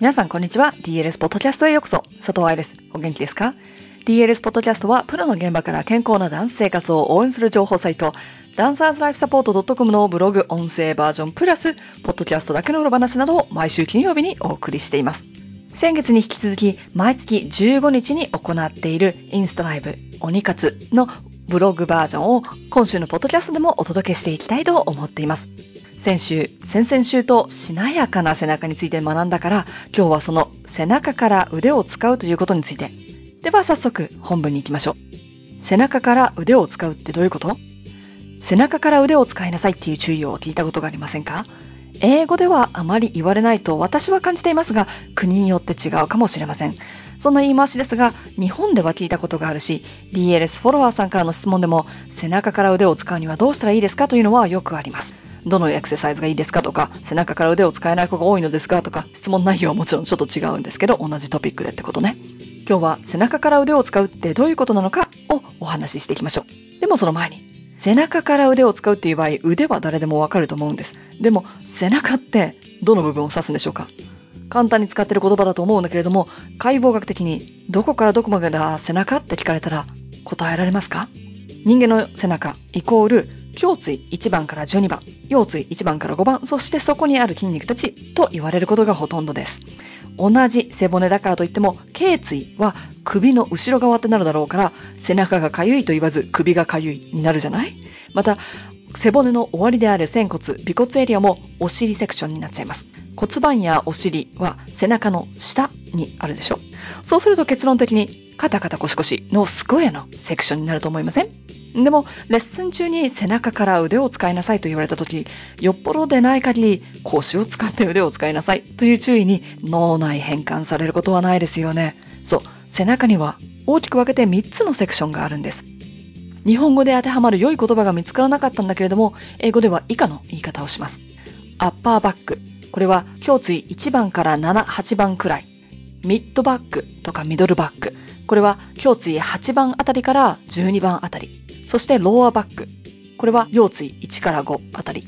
皆さんこんにちは。DLS ポッドキャストへようこそ。佐藤愛です。お元気ですか ?DLS ポッドキャストはプロの現場から健康なダンス生活を応援する情報サイト、ダンサーズライフサポート .com のブログ音声バージョンプラス、ポッドキャストだけの裏話などを毎週金曜日にお送りしています。先月に引き続き、毎月15日に行っているインスタライブ、鬼活のブログバージョンを今週のポッドキャストでもお届けしていきたいと思っています。先週、先々週としなやかな背中について学んだから、今日はその背中から腕を使うということについて。では早速本文に行きましょう。背中から腕を使うってどういうこと？背中から腕を使いなさいっていう注意を聞いたことがありませんか？英語ではあまり言われないと私は感じていますが、国によって違うかもしれません。そんな言い回しですが、日本では聞いたことがあるし、DLS フォロワーさんからの質問でも、背中から腕を使うにはどうしたらいいですかというのはよくあります。どのエクササイズがいいですかとか、背中から腕を使えない子が多いのですかとか、質問内容はもちろんちょっと違うんですけど、同じトピックでってことね。今日は背中から腕を使うってどういうことなのかをお話ししていきましょう。でもその前に、背中から腕を使うっていう場合、腕は誰でもわかると思うんです。でも、背中ってどの部分を指すんでしょうか簡単に使ってる言葉だと思うんだけれども、解剖学的にどこからどこまでだ背中って聞かれたら答えられますか人間の背中イコール胸椎1番から12番、腰椎1番から5番、そしてそこにある筋肉たちと言われることがほとんどです。同じ背骨だからといっても、頸椎は首の後ろ側ってなるだろうから、背中が痒いと言わず首が痒いになるじゃない？また、背骨の終わりである仙骨、尾骨エリアもお尻セクションになっちゃいます。骨盤やお尻は背中の下にあるでしょう。そうすると結論的に、カタカタコシコシのスクエアのセクションになると思いません？でも、レッスン中に背中から腕を使いなさいと言われた時、よっぽどでない限り腰を使って腕を使いなさいという注意に脳内変換されることはないですよね。そう、背中には大きく分けて3つのセクションがあるんです。日本語で当てはまる良い言葉が見つからなかったんだけれども、英語では以下の言い方をします。アッパーバック。これは胸椎1番から7、8番くらい。ミッドバックとかミドルバック。これは胸椎8番あたりから12番あたり。そしてローアバック。これは腰椎1から5あたり。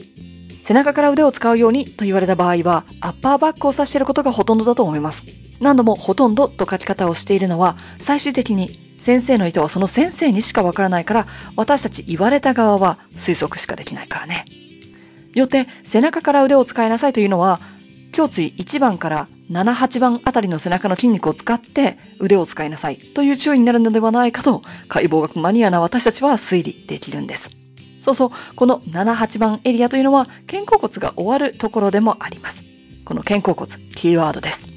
背中から腕を使うようにと言われた場合は、アッパーバックを指していることがほとんどだと思います。何度もほとんどと書き方をしているのは、最終的に先生の意図はその先生にしかわからないから、私たち言われた側は推測しかできないからね。よって、背中から腕を使いなさいというのは、胸椎1番から7、8番あたりの背中の筋肉を使って腕を使いなさいという注意になるのではないかと解剖学マニアな私たちは推理できるんです。そうそう、この7、8番エリアというのは肩甲骨が終わるところでもあります。この肩甲骨、キーワードです。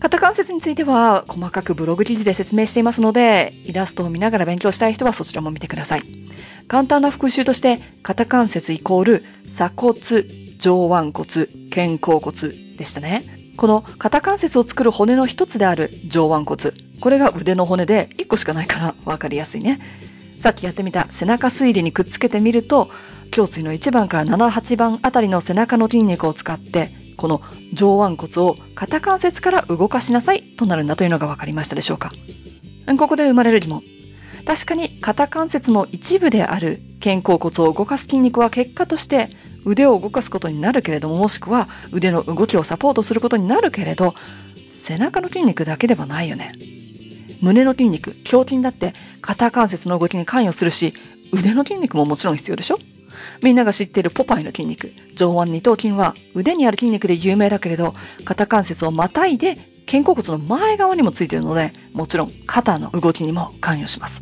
肩関節については細かくブログ記事で説明していますので、イラストを見ながら勉強したい人はそちらも見てください。簡単な復習として、肩関節イコール鎖骨、上腕骨、肩甲骨でしたね。この肩関節を作る骨の一つである上腕骨。これが腕の骨で1個しかないから分かりやすいね。さっきやってみた背中推理にくっつけてみると、胸椎の1番から7、8番あたりの背中の筋肉を使って、この上腕骨を肩関節から動かしなさいとなるんだというのが分かりましたでしょうか。ここで生まれる疑問。確かに肩関節の一部である肩甲骨を動かす筋肉は結果として腕を動かすことになるけれども、もしくは腕の動きをサポートすることになるけれど、背中の筋肉だけではないよね。胸の筋肉、胸筋だって肩関節の動きに関与するし、腕の筋肉ももちろん必要でしょみんなが知っているポパイの筋肉、上腕二頭筋は腕にある筋肉で有名だけれど、肩関節をまたいで肩甲骨の前側にもついているので、もちろん肩の動きにも関与します。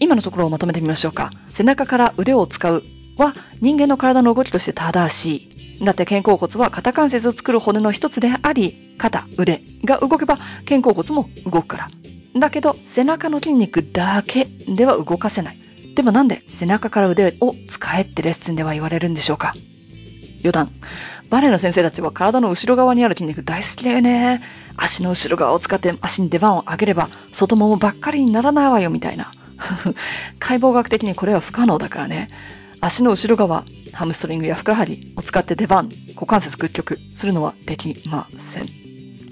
今のところをまとめてみましょうか。背中から腕を使うは人間の体の動きとして正しい。だって肩甲骨は肩関節を作る骨の一つであり、肩、腕が動けば肩甲骨も動くから。だけど背中の筋肉だけでは動かせない。でもなんで背中から腕を使えってレッスンでは言われるんでしょうか余談。バレエの先生たちは体の後ろ側にある筋肉大好きだよね。足の後ろ側を使って足に出番を上げれば外ももばっかりにならないわよみたいな。解剖学的にこれは不可能だからね。足の後ろ側、ハムストリングやふくらはぎを使って出番、股関節屈曲するのはできません。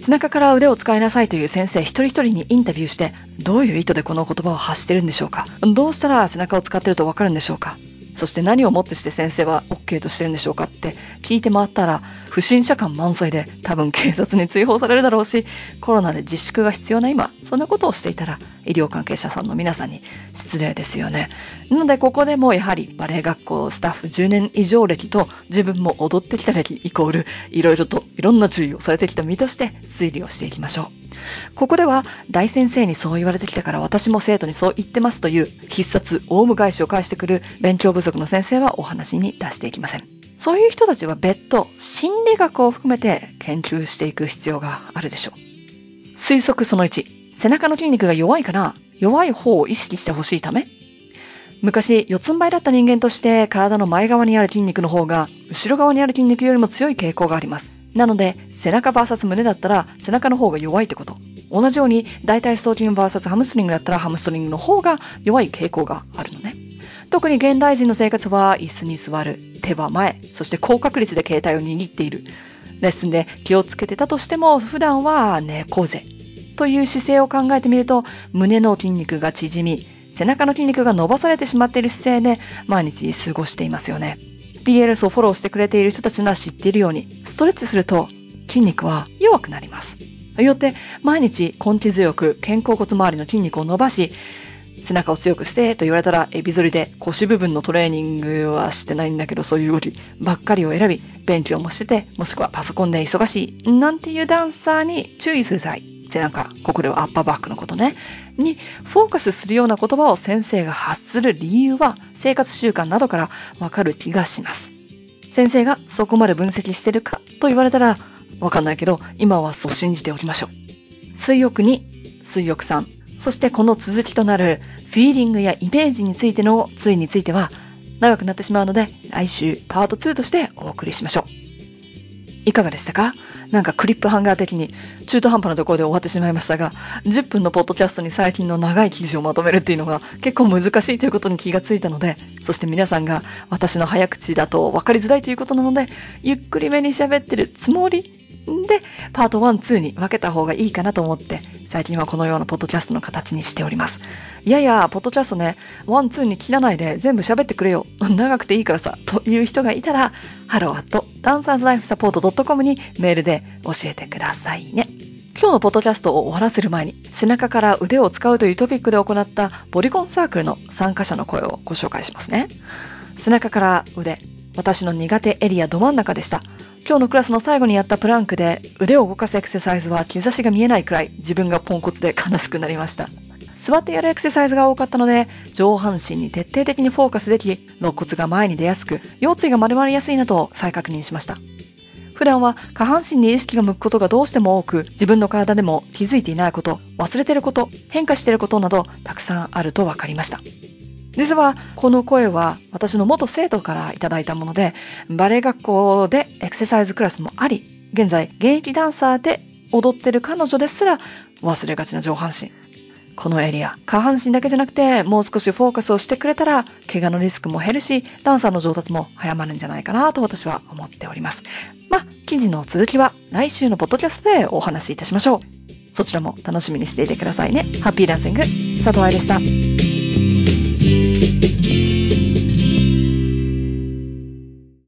背中から腕を使いなさいという先生一人一人にインタビューして、どういう意図でこの言葉を発してるんでしょうかどうしたら背中を使ってるとわかるんでしょうかそして何をもってして先生は OK としてるんでしょうかって聞いて回ったら不審者感満載で多分警察に追放されるだろうしコロナで自粛が必要な今そんなことをしていたら医療関係者さんの皆さんに失礼ですよね。なのでここでもやはりバレエ学校スタッフ10年以上歴と自分も踊ってきた歴イコールいろいろといろんな注意をされてきた身として推理をしていきましょう。ここでは大先生にそう言われてきたから私も生徒にそう言ってますという必殺オウム返しを返してくる勉強不足の先生はお話に出していきません。そういう人たちは別途心理学を含めて研究していく必要があるでしょう。推測その1、背中の筋肉が弱いから弱い方を意識してほしいため昔、四つん這いだった人間として体の前側にある筋肉の方が後ろ側にある筋肉よりも強い傾向があります。なので、背中 VS 胸だったら背中の方が弱いってこと。同じように大腿四頭筋 VS ハムストリングだったらハムストリングの方が弱い傾向があるのね。特に現代人の生活は椅子に座る、手は前、そして高確率で携帯を握っている。レッスンで気をつけてたとしても普段は猫背という姿勢を考えてみると胸の筋肉が縮み、背中の筋肉が伸ばされてしまっている姿勢で毎日過ごしていますよね。DLS をフォローしてくれている人たちは知っているように、ストレッチすると筋肉は弱くなります。よって毎日根気強く肩甲骨周りの筋肉を伸ばし、背中を強くしてと言われたらエビ反りで腰部分のトレーニングはしてないんだけどそういう動きばっかりを選び勉強もしててもしくはパソコンで忙しいなんていうダンサーに注意する際ってなんかここではアッパーバックのことね。にフォーカスするような言葉を先生が発する理由は生活習慣などからわかる気がします。先生がそこまで分析してるかと言われたらわかんないけど今はそう信じておきましょう。水浴2水浴3そしてこの続きとなるフィーリングやイメージについてのついについては長くなってしまうので来週パート2としてお送りしましょう。いかがでしたか？なんかクリップハンガー的に中途半端なところで終わってしまいましたが、10分のポッドキャストに最近の長い記事をまとめるっていうのが結構難しいということに気がついたので、そして皆さんが私の早口だと分かりづらいということなので、ゆっくりめに喋ってるつもりで、パート1、2に分けた方がいいかなと思って、最近はこのようなポッドキャストの形にしております。いやいや、ポッドキャストね、1、2に切らないで全部喋ってくれよ。長くていいからさ。という人がいたら、hello.dancerslifesupport.com にメールで教えてくださいね。今日のポッドキャストを終わらせる前に、背中から腕を使うというトピックで行ったボリコンサークルの参加者の声をご紹介しますね。背中から腕、私の苦手エリアど真ん中でした。今日のクラスの最後にやったプランクで腕を動かすエクササイズは兆しが見えないくらい自分がポンコツで悲しくなりました。座ってやるエクササイズが多かったので上半身に徹底的にフォーカスでき肋骨が前に出やすく腰椎が丸まりやすいなと再確認しました。普段は下半身に意識が向くことがどうしても多く自分の体でも気づいていないこと忘れてること変化してることなどたくさんあると分かりました。実はこの声は私の元生徒からいただいたもので、バレエ学校でエクササイズクラスもあり、現在現役ダンサーで踊ってる彼女ですら忘れがちな上半身。このエリア、下半身だけじゃなくて、もう少しフォーカスをしてくれたら、怪我のリスクも減るし、ダンサーの上達も早まるんじゃないかなと私は思っております。まあ、記事の続きは来週のポッドキャストでお話しいたしましょう。そちらも楽しみにしていてくださいね。ハッピーダンシング、佐藤愛でした。Thank you.